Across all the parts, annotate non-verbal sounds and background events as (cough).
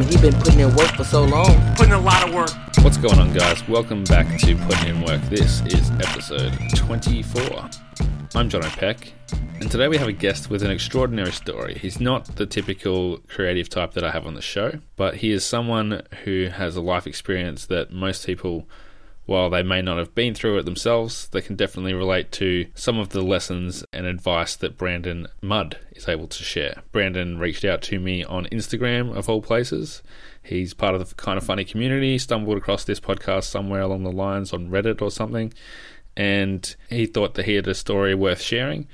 mean, he been putting in work for so long. Putting a lot of work. What's going on, guys? Welcome back to Putting in Work. This is episode 24. I'm John O'Peck, and today we have a guest with an extraordinary story. He's not the typical creative type that I have on the show, but he is someone who has a life experience that most people while they may not have been through it themselves, they can definitely relate to some of the lessons and advice that Brandon Mudd is able to share. Brandon reached out to me on Instagram, of all places. He's part of the Kinda Funny community, stumbled across this podcast somewhere along the lines on Reddit or something, and he thought that he had a story worth sharing.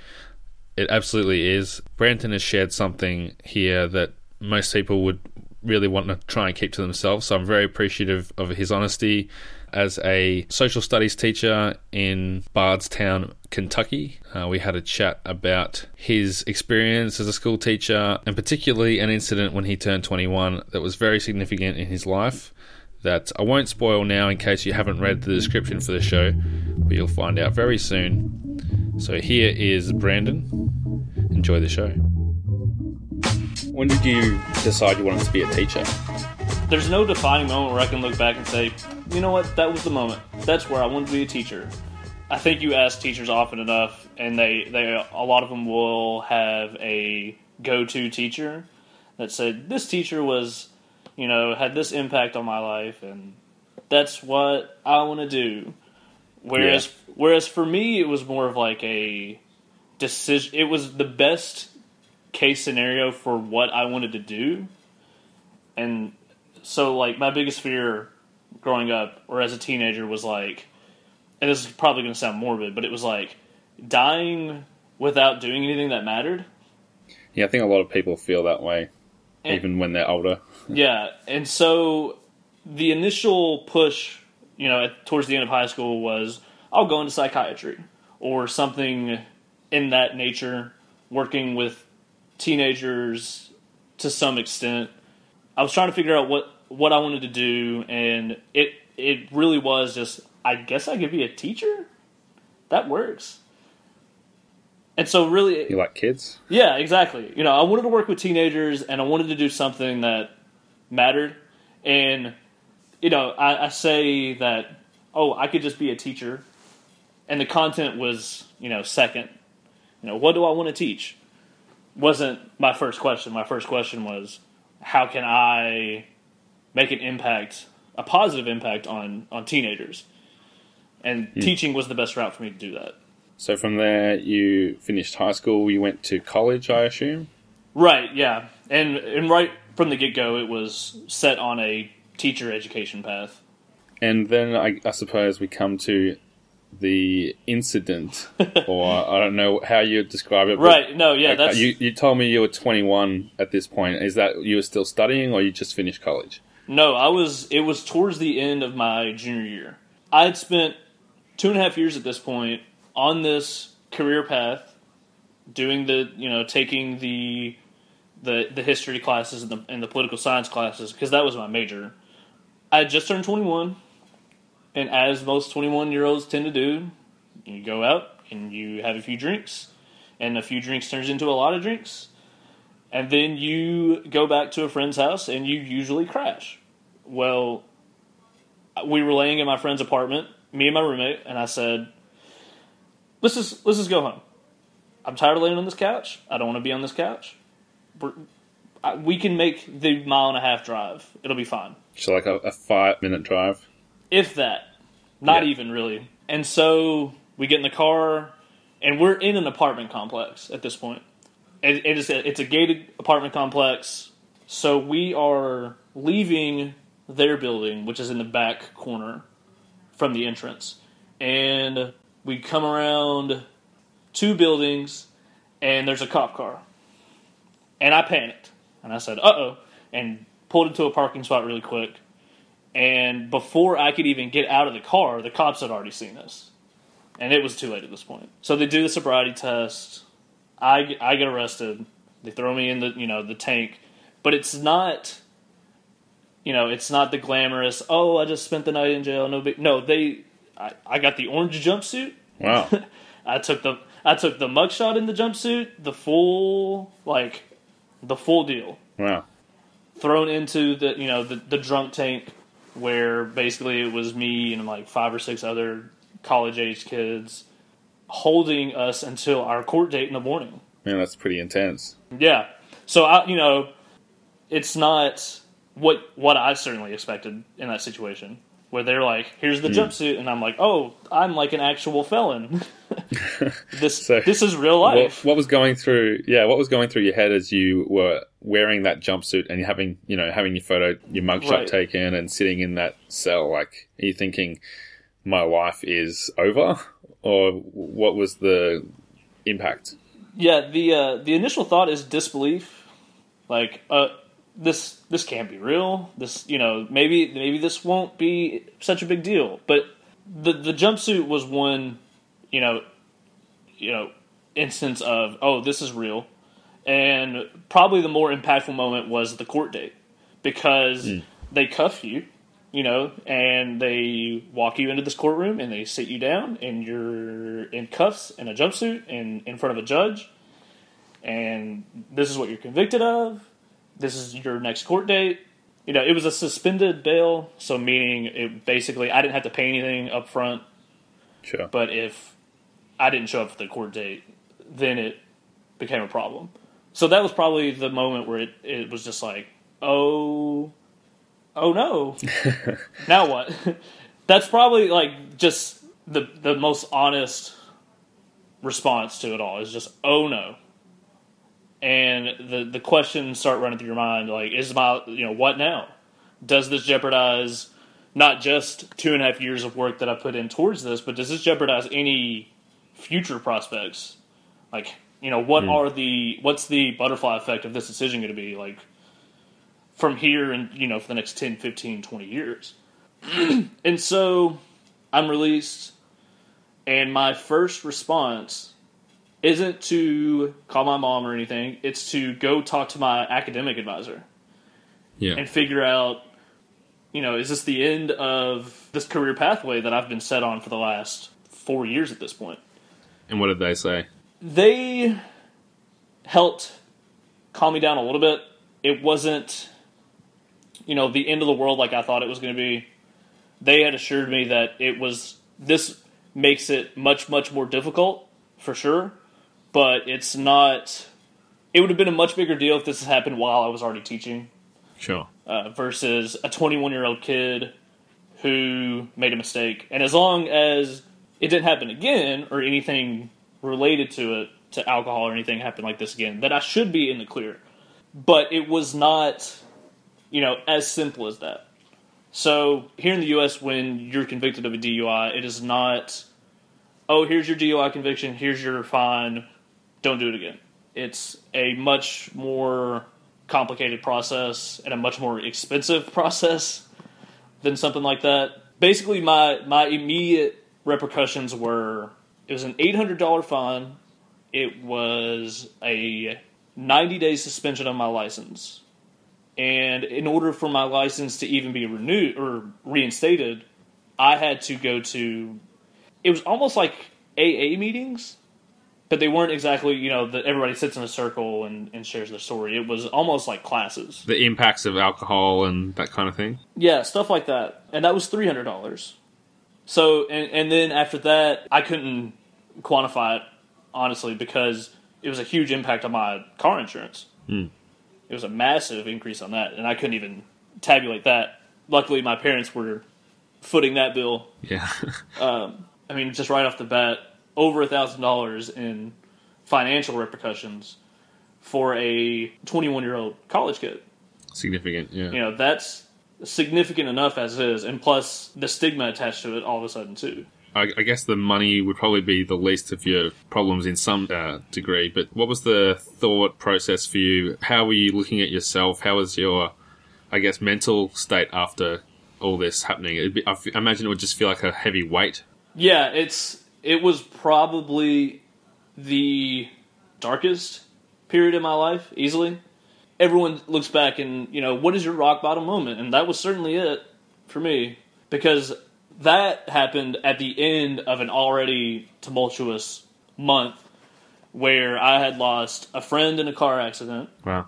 It absolutely is. Brandon has shared something here that most people would really want to try and keep to themselves. So I'm very appreciative of his honesty as a social studies teacher in Bardstown, Kentucky. Uh, we had a chat about his experience as a school teacher and particularly an incident when he turned 21 that was very significant in his life. That I won't spoil now in case you haven't read the description for the show, but you'll find out very soon. So here is Brandon. Enjoy the show. When did you decide you wanted to be a teacher? There's no defining moment where I can look back and say, you know what, that was the moment. That's where I wanted to be a teacher. I think you ask teachers often enough, and they, they a lot of them will have a go-to teacher that said this teacher was, you know, had this impact on my life, and that's what I want to do. Whereas, yeah. whereas for me, it was more of like a decision. It was the best case scenario for what I wanted to do, and so like my biggest fear growing up or as a teenager was like, and this is probably going to sound morbid, but it was like dying without doing anything that mattered. Yeah, I think a lot of people feel that way, and, even when they're older. (laughs) yeah, and so the initial push, you know, at, towards the end of high school was I'll go into psychiatry or something in that nature, working with teenagers to some extent. I was trying to figure out what what I wanted to do, and it it really was just I guess I could be a teacher. That works. And so, really, you like kids? Yeah, exactly. You know, I wanted to work with teenagers, and I wanted to do something that mattered. And you know, I, I say that oh, I could just be a teacher, and the content was you know second. You know, what do I want to teach? Wasn't my first question. My first question was, how can I make an impact, a positive impact on on teenagers. And mm. teaching was the best route for me to do that. So from there, you finished high school. You went to college, I assume. Right. Yeah. And and right from the get go, it was set on a teacher education path. And then I, I suppose we come to the incident, (laughs) or I don't know how you describe it. Right. No. Yeah. That's you. You told me you were 21 at this point. Is that you were still studying, or you just finished college? No, I was. It was towards the end of my junior year. I had spent two and a half years at this point on this career path, doing the you know taking the the the history classes and the and the political science classes because that was my major. I had just turned twenty one, and as most twenty one year olds tend to do, you go out and you have a few drinks, and a few drinks turns into a lot of drinks and then you go back to a friend's house and you usually crash. Well, we were laying in my friend's apartment, me and my roommate, and I said, "Let's just let's just go home. I'm tired of laying on this couch. I don't want to be on this couch. We can make the mile and a half drive. It'll be fine." So like a, a five minute drive, if that, not yeah. even really. And so we get in the car, and we're in an apartment complex at this point it, it is a, it's a gated apartment complex. So we are leaving their building, which is in the back corner from the entrance, and we come around two buildings, and there's a cop car, and I panicked, and I said, "Uh oh," and pulled into a parking spot really quick. And before I could even get out of the car, the cops had already seen us. And it was too late at this point. So they do the sobriety test. I I get arrested. They throw me in the you know the tank, but it's not. You know, it's not the glamorous. Oh, I just spent the night in jail. No big. No, they. I, I got the orange jumpsuit. Wow. (laughs) I took the I took the mugshot in the jumpsuit. The full like, the full deal. Wow. thrown into the you know the, the drunk tank where basically it was me and like five or six other college age kids holding us until our court date in the morning. Man, that's pretty intense. Yeah. So I, you know, it's not what what I certainly expected in that situation where they're like, "Here's the hmm. jumpsuit," and I'm like, "Oh, I'm like an actual felon. (laughs) this (laughs) So, this is real What, life." what was going through? Yeah, what was going through your head as you were wearing that jumpsuit and having you know having your photo, your mugshot Right. taken, and sitting in that cell? Like, are you thinking my life is over, or what was the impact? Yeah, the uh, the initial thought is disbelief. Like, uh, this this can't be real. This, you know, maybe maybe this won't be such a big deal. But the the jumpsuit was one, you know, you know, instance of oh, this is real. And probably the more impactful moment was the court date because they cuff you, you know, and they walk you into this courtroom and they sit you down and you're in cuffs and a jumpsuit and in front of a judge. And this is what you're convicted of. This is your next court date. You know, it was a suspended bail, so meaning it basically I didn't have to pay anything up front, Sure. but if I didn't show up for the court date, then it became a problem. So that was probably the moment where it, it was just like, oh, oh no, (laughs) now what? (laughs) That's probably like just the the most honest response to it all is just oh no, and the the questions start running through your mind like is my you know what now? Does this jeopardize not just two and a half years of work that I put in towards this, but does this jeopardize any future prospects? Like, you know, what hmm. are the what's the butterfly effect of this decision going to be like from here and you know for the next 10, 15, 20 years? (clears throat) and so I'm released and my first response isn't to call my mom or anything, it's to go talk to my academic advisor Yeah. and figure out, you know, is this the end of this career pathway that I've been set on for the last four years at this point? And what did they say? They helped calm me down a little bit. It wasn't, you know, the end of the world like I thought it was going to be. They had assured me that it was, this makes it much, much more difficult, for sure, but it's not, it would have been a much bigger deal if this had happened while I was already teaching Sure. uh, versus a 21 year old kid who made a mistake. And as long as it didn't happen again or anything related to it, to alcohol or anything happen like this again, that I should be in the clear. But it was not, you know, as simple as that. So here in the U.S., when you're convicted of a DUI, it is not, oh, here's your DUI conviction, here's your fine, don't do it again. It's a much more complicated process and a much more expensive (laughs) process than something like that. Basically, my my immediate repercussions were it was an eight hundred dollar fine. It was a ninety day suspension of my license, and in order for my license to even be renewed or reinstated, I had to go to. It was almost like AA meetings, but they weren't exactly you know that everybody sits in a circle and, and shares their story. It was almost like classes. The impacts of alcohol and that kind of thing. Yeah, stuff like that. And that was three hundred dollars. So and and then after that I couldn't quantify it honestly because it was a huge impact on my car insurance. Hmm. It was a massive increase on that, and I couldn't even tabulate that. Luckily, my parents were footing that bill. Yeah. (laughs) Um, I mean, just right off the bat, over a thousand dollars in financial repercussions for a 21 year old college kid. Significant. Yeah. You know, that's significant enough as it is, and plus the stigma attached to it all of a sudden too. I, I guess the money would probably be the least of your problems in some uh, degree. But what was the thought process for you? How were you looking at yourself? How was your, I guess, mental state after all this happening? Be, I f- imagine it would just feel like a heavy weight. Yeah, it's it was probably the darkest period in my life, easily. Everyone looks back and, you know, what is your rock bottom moment? And that was certainly it for me because that happened at the end of an already tumultuous month where I had lost a friend in a car accident Wow.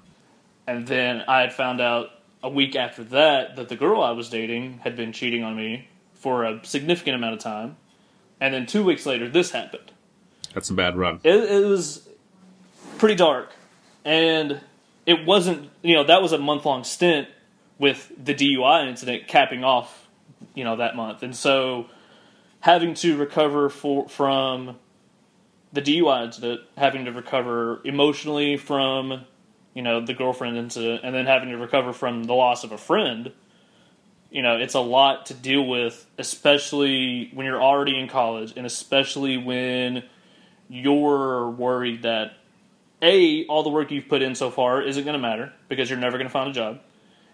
and then I had found out a week after that that the girl I was dating had been cheating on me for a significant amount of time, and then two weeks later this happened. That's a bad run. It, it was pretty dark, and it wasn't. You know, that was a month long stint with the DUI incident capping off. You know that month, and so having to recover for, from the DUI incident, having to recover emotionally from you know the girlfriend incident, and then having to recover from the loss of a friend. You know, it's a lot to deal with, especially when you're already in college, and especially when you're worried that a all the work you've put in so far isn't going to matter because you're never going to find a job,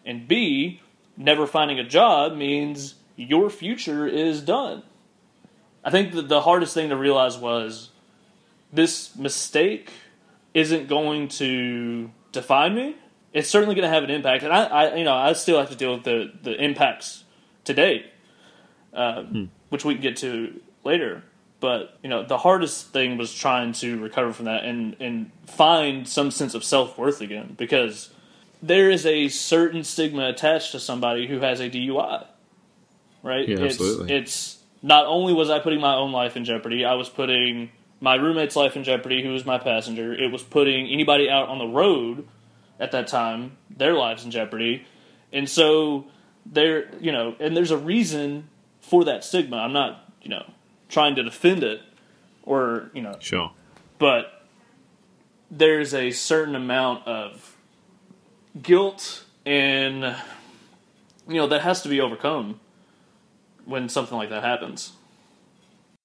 and b never finding a job means your future is done. I think that the hardest thing to realize was this mistake isn't going to define me. It's certainly going to have an impact, and I, I, you know, I still have to deal with the the impacts today, uh, Hmm. which we can get to later. But you know, the hardest thing was trying to recover from that and and find some sense of self worth again, because there is a certain stigma attached to somebody who has a DUI, right? Yeah, it's, absolutely. It's not only was I putting my own life in jeopardy, I was putting my roommate's life in jeopardy, who was my passenger. It was putting anybody out on the road at that time, their lives in jeopardy. And so there, you know, and there's a reason for that stigma. I'm not, you know, trying to defend it or, you know, Sure. but there's a certain amount of guilt and you know that has to be overcome when something like that happens.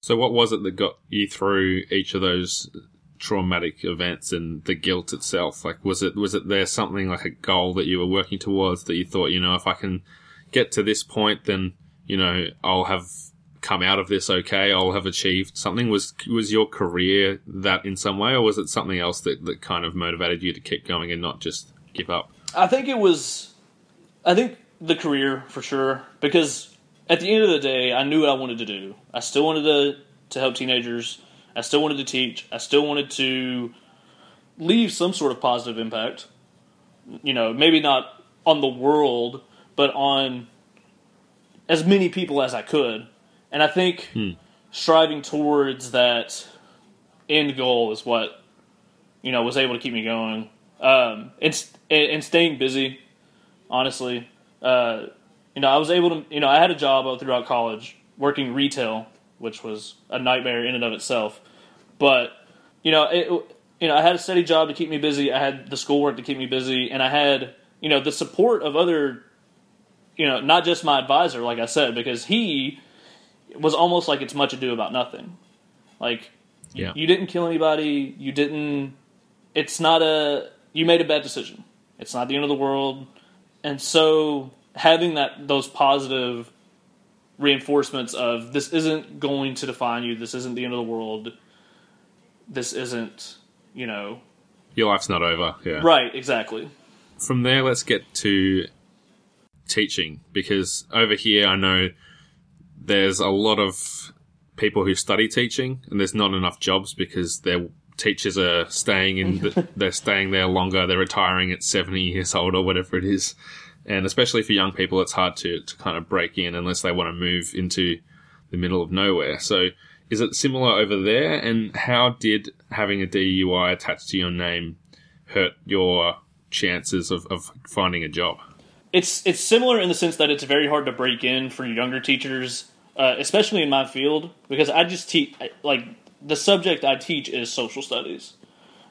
So, what was it that got you through each of those traumatic events and the guilt itself? Like, was it was it there something like a goal that you were working towards that you thought, you know, if I can get to this point, then you know I'll have come out of this okay. I'll have achieved something. Was was your career that in some way, or was it something else that that kind of motivated you to keep going and not just give up? I think it was I think the career for sure because at the end of the day I knew what I wanted to do. I still wanted to to help teenagers. I still wanted to teach. I still wanted to leave some sort of positive impact. You know, maybe not on the world, but on as many people as I could. And I think striving towards that end goal is what you know was able to keep me going. Um, and, and staying busy, honestly. Uh, you know, I was able to. You know, I had a job throughout college working retail, which was a nightmare in and of itself. But you know, it, you know, I had a steady job to keep me busy. I had the schoolwork to keep me busy, and I had you know the support of other, you know, not just my advisor, like I said, because he was almost like it's much ado about nothing. Like, Yeah. you didn't kill anybody. You didn't. It's not a. You made a bad decision. It's not the end of the world, and so having that those positive reinforcements of this isn't going to define you. This isn't the end of the world. This isn't, you know, Your life's not over. Yeah. right? Exactly. from there, let's get to teaching because over here, I know there's a lot of people who study teaching, and there's not enough jobs because their teachers are staying in. (laughs) they're staying there longer. They're retiring at seventy years old or whatever it is, and especially for young people, it's hard to to kind of break in unless they want to move into the middle of nowhere. So. Is it similar over there? And how did having a DUI attached to your name hurt your chances of, of finding a job? It's it's similar in the sense that it's very hard to break in for younger teachers, uh, especially in my field, because I just teach like the subject I teach is social studies,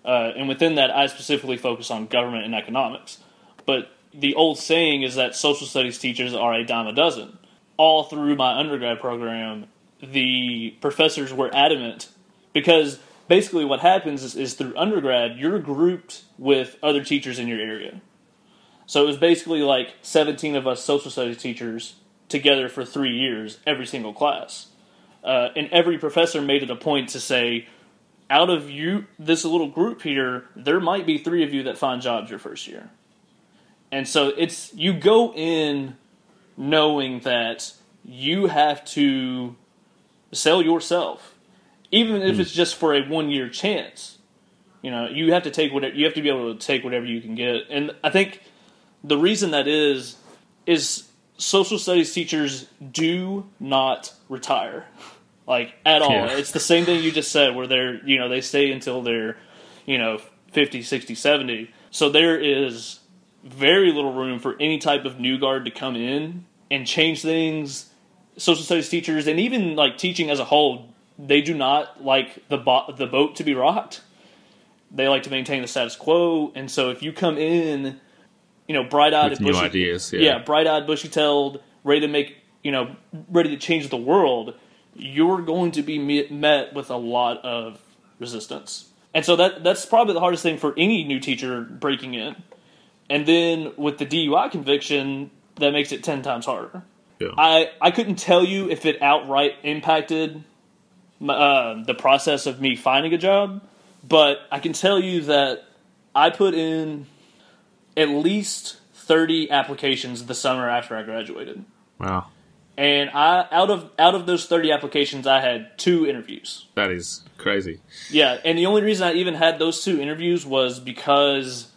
uh, and within that I specifically focus on government and economics. But the old saying is that social studies teachers are a dime a dozen. All through my undergrad program, the professors were adamant because basically what happens is, is through undergrad you're grouped with other teachers in your area. So it was basically like 17 of us social studies teachers together for three years, every single class. Uh, and every professor made it a point to say, out of you, this little group here, there might be three of you that find jobs your first year. And so it's you go in knowing that you have to sell yourself, even if it's just for a one year chance. You know, you have to take whatever you have to be able to take whatever you can get. And I think The reason that is is social studies teachers do not retire. Like at all. Yeah. It's the same thing you just said where they're, you know, they stay until they're, you know, 50, 60, 70. So there is very little room for any type of new guard to come in and change things. Social studies teachers and even like teaching as a whole, they do not like the bo- the boat to be rocked. They like to maintain the status quo, and so if you come in, you know, bright-eyed With and new bushy, ideas, yeah. yeah, bright-eyed, bushy-tailed, ready to make, you know, ready to change the world, you're going to be met with a lot of resistance. And so that that's probably the hardest thing for any new teacher breaking in. And then with the DUI conviction, that makes it 10 times harder. Yeah. I, I couldn't tell you if it outright impacted my, uh, the process of me finding a job, but I can tell you that I put in at least 30 applications the summer after I graduated. wow. And I out of out of those 30 applications I had two interviews. That is crazy. Yeah, and the only reason I even had those two interviews was because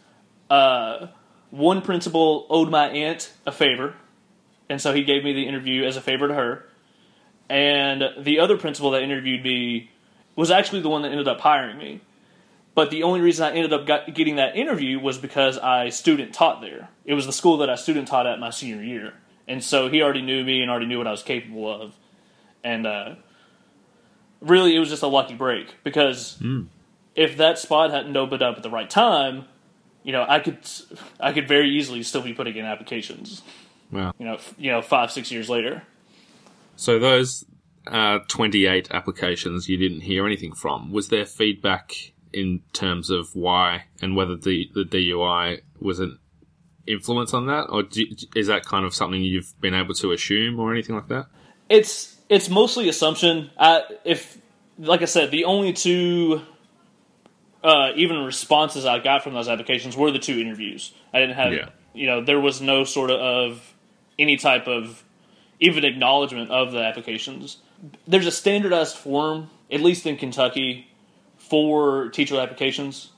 uh, one principal owed my aunt a favor, and so he gave me the interview as a favor to her. And the other principal that interviewed me was actually the one that ended up hiring me. But the only reason I ended up got, getting that interview was because I student taught there. It was the school that I student taught at my senior year, and so he already knew me and already knew what I was capable of. And uh, really, it was just a lucky break because if that spot hadn't opened up at the right time, you know, I could I could very easily still be putting in applications. Wow. You know, f- you know, five six years later. So those uh, 28 applications you didn't hear anything from. Was there feedback in terms of why and whether the, the DUI was an influence on that? Or do, is that kind of something you've been able to assume or anything like that? It's it's mostly assumption. I, if like I said, the only two uh, even responses I got from those applications were the two interviews. I didn't have Yeah. you know there was no sort of any type of even acknowledgement of the applications. There's a standardized form, at least in Kentucky, for teacher applications.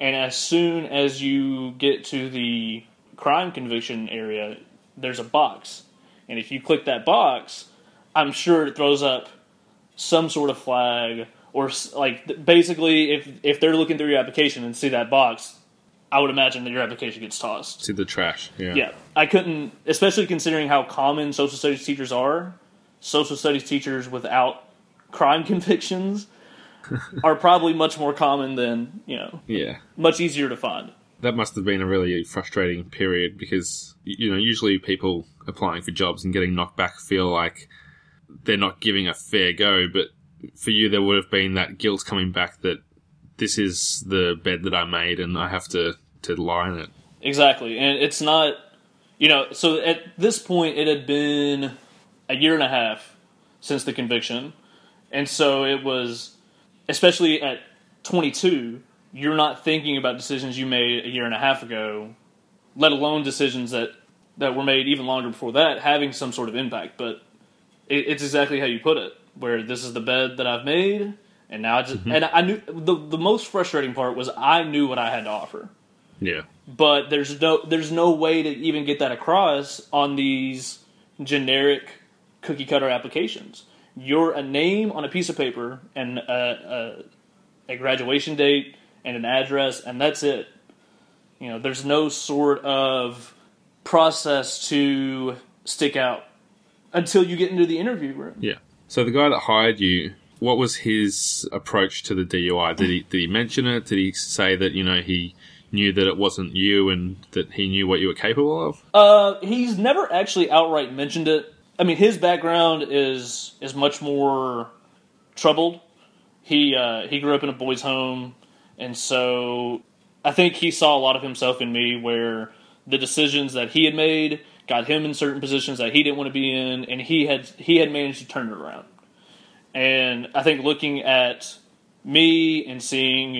And as soon as you get to the crime conviction area, there's a box. And if you click that box, I'm sure it throws up some sort of flag or like basically if if they're looking through your application and see that box, I would imagine that your application gets tossed. To the trash. Yeah. Yeah, I couldn't, especially considering how common social studies teachers are. Social studies teachers without crime (laughs) convictions (laughs) are probably much more common than you know, Yeah. much easier to find. That must have been a really frustrating period because, you know, usually people applying for jobs and getting knocked back feel like they're not giving a fair go, but for you, there would have been that guilt coming back that this is the bed that I made and I have to, to lie in it. Exactly, and it's not, you know. So at this point, it had been a year and a half since the conviction, and so it was, especially at 22, you're not thinking about decisions you made a year and a half ago, let alone decisions that that were made even longer before that, having some sort of impact. But it, it's exactly how you put it, where this is the bed that I've made, and now I just mm-hmm. and I knew the the most frustrating part was I knew what I had to offer Yeah. but there's no there's no way to even get that across on these generic cookie cutter applications. You're a name on a piece of paper and a, a, a graduation date and an address, and that's it. You know, there's no sort of process to stick out until you get into the interview room. Yeah. So the guy that hired you, what was his approach to the DUI? Did he did he mention it? Did he say that you know he knew that it wasn't you and that he knew what you were capable of? Uh, he's never actually outright mentioned it. I mean, his background is is much more troubled. He uh, he grew up in a boys' home, and so I think he saw a lot of himself in me, where the decisions that he had made got him in certain positions that he didn't want to be in, and he had he had managed to turn it around. And I think looking at me and seeing,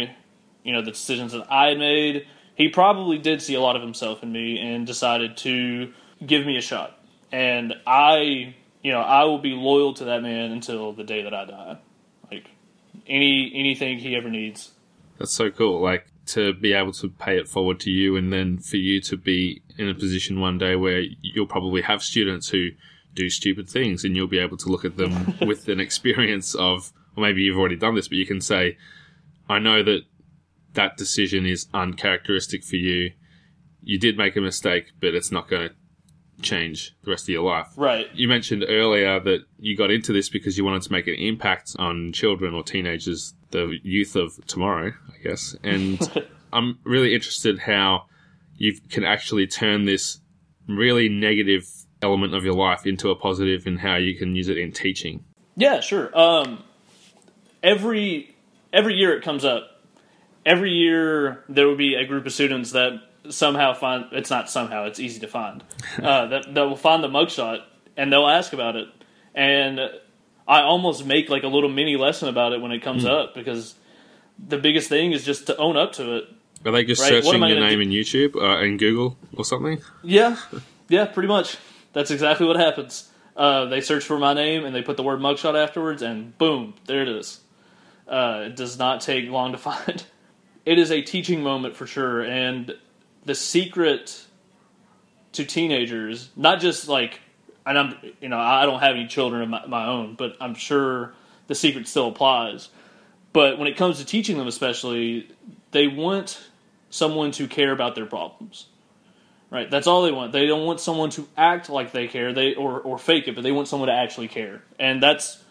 you know, the decisions that I had made, he probably did see a lot of himself in me and decided to give me a shot. And I, you know, I will be loyal to that man until the day that I die. Like any anything he ever needs. That's so cool. Like to be able to pay it forward to you and then for you to be in a position one day where you'll probably have students who do stupid things and you'll be able to look at them (laughs) with an experience of, or maybe you've already done this, but you can say, I know that that decision is uncharacteristic for you. You did make a mistake, but it's not going to change the rest of your life. Right. You mentioned earlier that you got into this because you wanted to make an impact on children or teenagers, the youth of tomorrow, I guess. And (laughs) I'm really interested how you can actually turn this really negative element of your life into a positive and how you can use it in teaching. Yeah, sure. Um, every every year it comes up. Every year there will be a group of students that somehow find it's not somehow it's easy to find uh, that that will find the mugshot and they'll ask about it and I almost make like a little mini lesson about it when it comes up because the biggest thing is just to own up to it. Are they just Right, searching your name do? in YouTube uh, and Google or something? Yeah, yeah, pretty much. That's exactly what happens. Uh, they search for my name and they put the word mugshot afterwards, and boom, there it is. Uh, it does not take long to (laughs) find. It is a teaching moment for sure, and the secret to teenagers, not just like, and I'm, you know, I don't have any children of my, my own, but I'm sure the secret still applies. But when it comes to teaching them, especially, they want someone to care about their problems. Right, that's all they want. They don't want someone to act like they care, they or or fake it, but they want someone to actually care. And that's,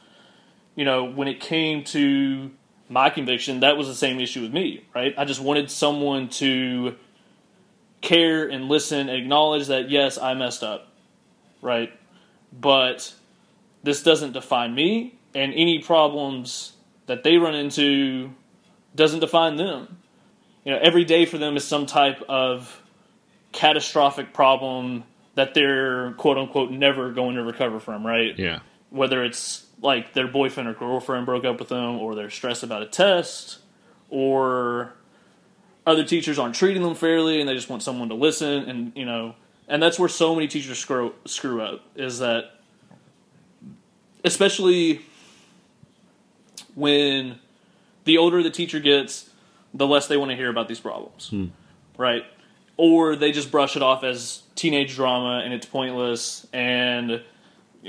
you know, when it came to my conviction, that was the same issue with me. Right, I just wanted someone to care and listen, and acknowledge that yes, I messed up. Right, but this doesn't define me, and any problems that they run into doesn't define them. You know, every day for them is some type of catastrophic problem that they're quote unquote never going to recover from, right? Yeah. Whether it's like their boyfriend or girlfriend broke up with them, or they're stressed about a test, or other teachers aren't treating them fairly and they just want someone to listen, and you know, and that's where so many teachers screw screw up is that, especially when the older the teacher gets, the less they want to hear about these problems, hmm. right? Or they just brush it off as teenage drama and it's pointless, and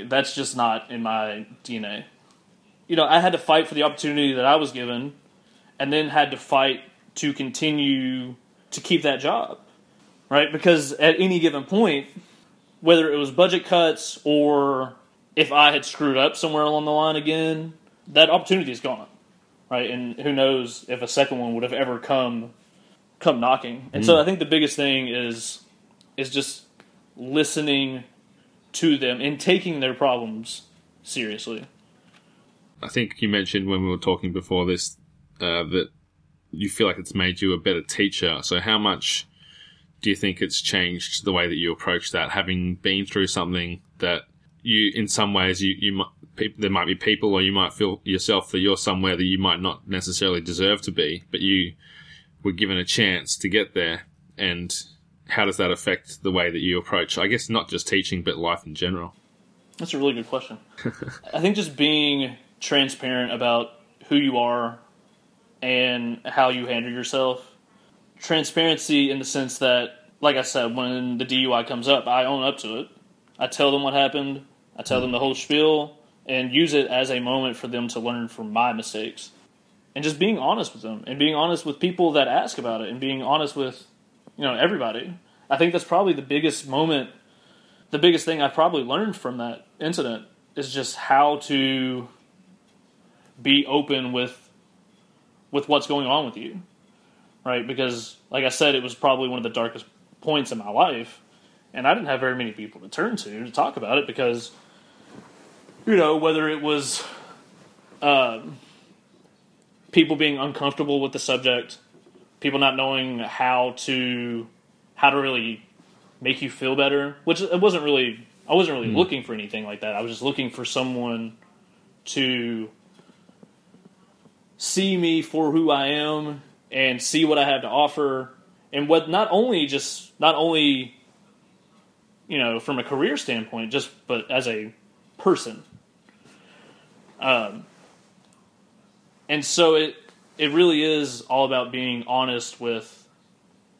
that's just not in my DNA. You know, I had to fight for the opportunity that I was given, and then had to fight to continue to keep that job, right? Because at any given point, whether it was budget cuts or if I had screwed up somewhere along the line again, that opportunity is gone, right? And who knows if a second one would have ever come come knocking. And so I think the biggest thing is is just listening to them and taking their problems seriously. I think you mentioned when we were talking before this uh, that you feel like it's made you a better teacher. So, how much do you think it's changed the way that you approach that, having been through something that you, in some ways, you you might, there might be people, or you might feel yourself that you're somewhere that you might not necessarily deserve to be, but you were given a chance to get there, and how does that affect the way that you approach? I guess not just teaching, but life in general. That's a really good question. (laughs) I think just being transparent about who you are and how you handle yourself. Transparency in the sense that, like I said, when the DUI comes up, I own up to it. I tell them what happened, I tell them the whole spiel, and use it as a moment for them to learn from my mistakes. And just being honest with them, and being honest with people that ask about it, and being honest with, you know, everybody. I think that's probably the biggest moment the biggest thing I probably learned from that incident is just how to be open with with what's going on with you. Right? Because like I said, it was probably one of the darkest points in my life. And I didn't have very many people to turn to to talk about it because you know, whether it was um, people being uncomfortable with the subject, people not knowing how to how to really make you feel better, which it wasn't really. I wasn't really looking for anything like that. I was just looking for someone to see me for who I am and see what I have to offer, and what not only just not only you know from a career standpoint, just but as a person. Um, and so it it really is all about being honest with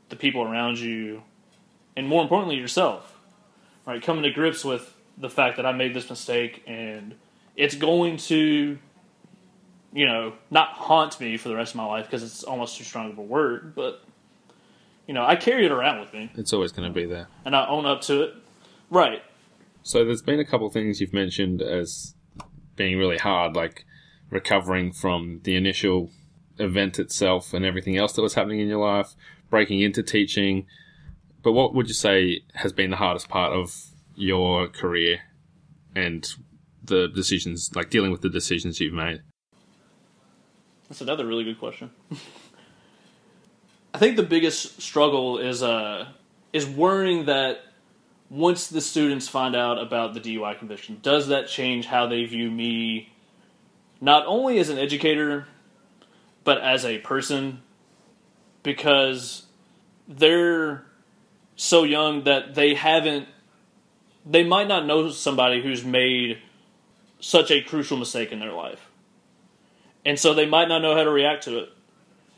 the people around you, and more importantly, yourself. Right, coming to grips with the fact that I made this mistake, and it's going to, you know, not haunt me for the rest of my life because it's almost too strong of a word, but you know, I carry it around with me, It's always going to be there. and I own up to it. Right. So there's been a couple things you've mentioned as being really hard, like recovering from the initial event itself and everything else that was happening in your life, breaking into teaching. But what would you say has been the hardest part of your career and the decisions, like dealing with the decisions you've made? That's another really good question. (laughs) I think the biggest struggle is uh is worrying that once the students find out about the DUI conviction, does that change how they view me not only as an educator but as a person because they're so young that they haven't they might not know somebody who's made such a crucial mistake in their life and so they might not know how to react to it.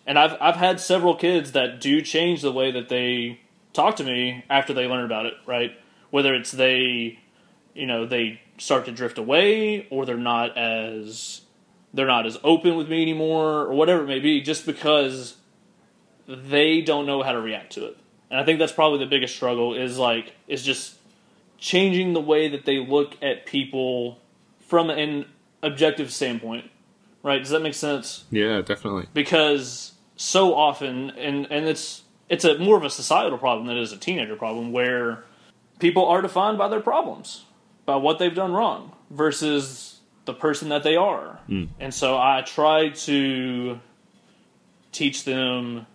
And I've I've had several kids that do change the way that they talk to me after they learn about it, right? Whether it's they, you know, they start to drift away, or they're not as they're not as open with me anymore, or whatever it may be, just because they don't know how to react to it. And I think that's probably the biggest struggle is like is just changing the way that they look at people from an objective standpoint. Right? Does that make sense? Yeah, definitely. Because so often and and it's it's a more of a societal problem than it is a teenager problem where people are defined by their problems, by what they've done wrong versus the person that they are. Hmm. And so I try to teach them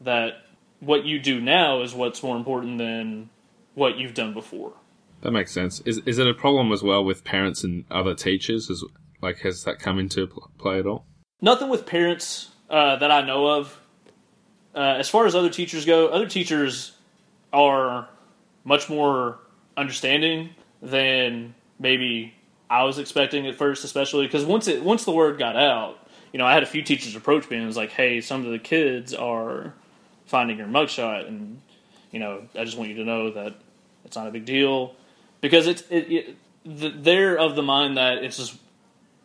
that what you do now is what's more important than what you've done before. That makes sense. Is is it a problem as well with parents and other teachers? Is like has that come into play at all? Nothing with parents uh, that I know of. Uh, as far as other teachers go, other teachers are much more understanding than maybe I was expecting at first, especially because once it once the word got out, you know, I had a few teachers approach me and was like, "Hey, some of the kids are finding your mugshot, and you know, I just want you to know that it's not a big deal because it's it, it th- they're of the mind that it's just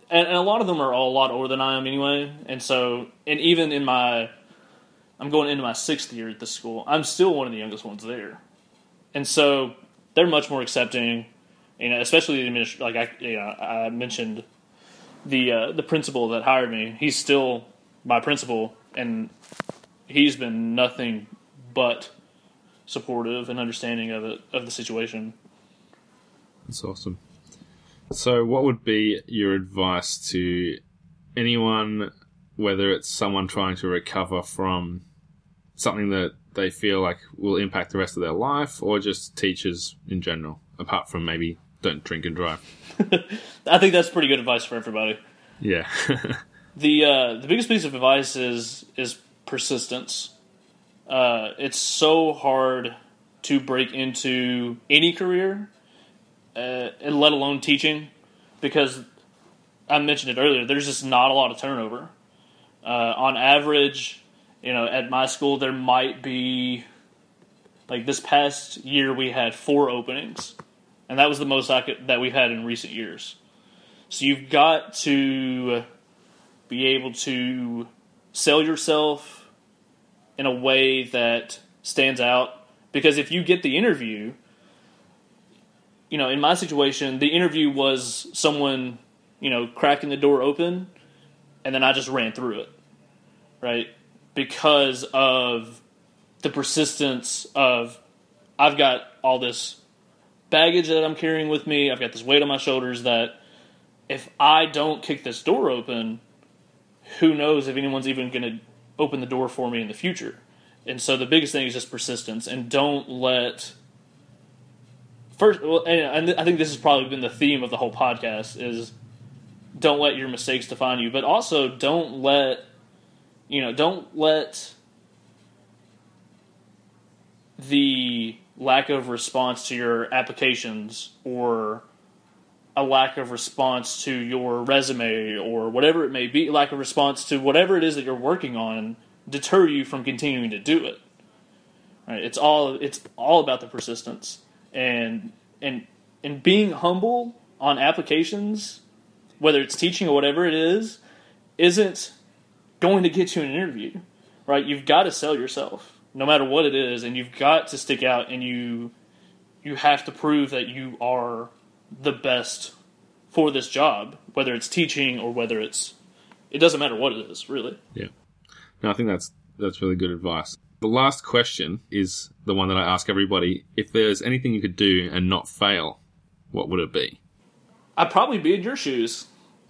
and, and a lot of them are all a lot older than I am anyway. And so, and even in my, I'm going into my sixth year at this school. I'm still one of the youngest ones there, and so they're much more accepting. You know, especially the administ- like I, you know, I mentioned the uh, the principal that hired me. He's still my principal, and he's been nothing but supportive and understanding of it of the situation. That's awesome. So, what would be your advice to anyone, whether it's someone trying to recover from something that they feel like will impact the rest of their life, or just teachers in general, apart from maybe don't drink and drive? (laughs) I think that's pretty good advice for everybody. Yeah. (laughs) The uh, the biggest piece of advice is is persistence. Uh, it's so hard to break into any career, uh, and let alone teaching, because I mentioned it earlier. There's just not a lot of turnover. Uh, on average, you know, at my school there might be like this past year we had four openings, and that was the most could, that we've had in recent years. So you've got to be able to sell yourself in a way that stands out. Because if you get the interview, you know, in my situation, the interview was someone, you know, cracking the door open, and then I just ran through it, right? Because of the persistence of, I've got all this baggage that I'm carrying with me, I've got this weight on my shoulders that if I don't kick this door open, who knows if anyone's even going to open the door for me in the future. And so the biggest thing is just persistence and don't let first and I think this has probably been the theme of the whole podcast is don't let your mistakes define you, but also don't let you know, don't let the lack of response to your applications or a lack of response to your resume or whatever it may be, lack of response to whatever it is that you're working on, deter you from continuing to do it. Right? It's all it's all about the persistence and and and being humble on applications, whether it's teaching or whatever it is, isn't going to get you an interview. Right? You've got to sell yourself, no matter what it is, and you've got to stick out and you you have to prove that you are the best for this job, whether it's teaching or whether it's it doesn't matter what it is, really. Yeah. No, I think that's that's really good advice. The last question is the one that I ask everybody. If there's anything you could do and not fail, what would it be? I'd probably be in your shoes,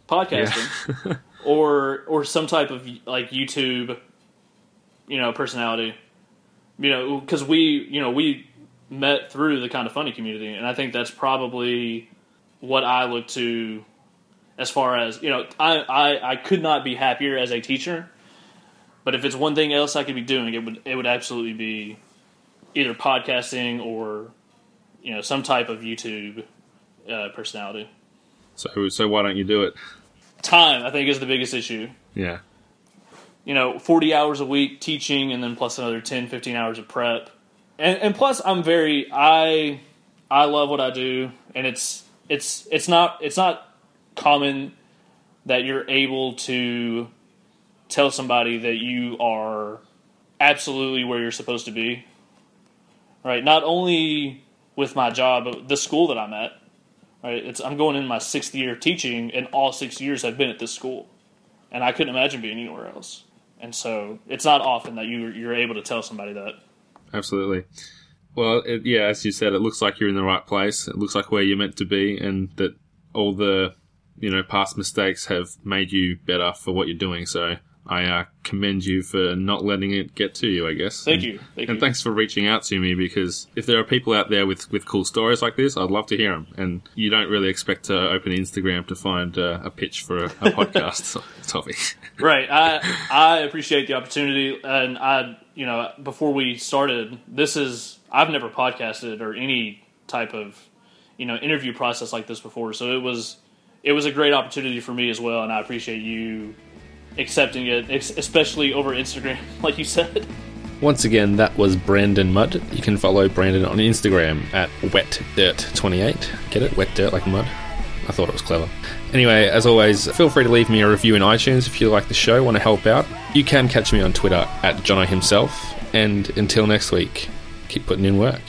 podcasting, yeah. (laughs) or or some type of like YouTube, you know, personality. You know, because we, you know, we met through the Kinda Funny community, and I think that's probably what I look to as far as you know. I I, I could not be happier as a teacher, but if it's one thing else I could be doing, it would it would absolutely be either podcasting or you know some type of YouTube uh, personality. So so why don't you do it? Time, I think, is the biggest issue. Yeah. You know, 40 hours a week teaching and then plus another 10, 15 hours of prep and, and plus I'm very I I love what I do, and it's it's it's not it's not common that you're able to tell somebody that you are absolutely where you're supposed to be. Right? Not only with my job, but the school that I'm at. Right? It's I'm going in my sixth year teaching, and all six years I've been at this school, and I couldn't imagine being anywhere else. And so it's not often that you you're able to tell somebody that absolutely. Well, it, yeah, as you said, it looks like you're in the right place. It looks like where you're meant to be, and that all the you know past mistakes have made you better for what you're doing. So I uh, commend you for not letting it get to you, I guess. Thank and, you. Thank and you. thanks for reaching out to me because if there are people out there with, with cool stories like this, I'd love to hear them. And you don't really expect to open Instagram to find uh, a pitch for a, a (laughs) podcast topic. right. I I appreciate the opportunity, and I you know before we started, this is I've never podcasted or any type of you know interview process like this before, so it was it was a great opportunity for me as well, and I appreciate you accepting it, especially over Instagram, (laughs) like you said. Once again, that was Brandon Mudd. You can follow Brandon on Instagram at wetdirt28. Get it? Wet dirt like mud. I thought it was clever. Anyway, as always, feel free to leave me a review in iTunes if you like the show, want to help out. You can catch me on Twitter at Jono himself. And until next week, keep putting in work.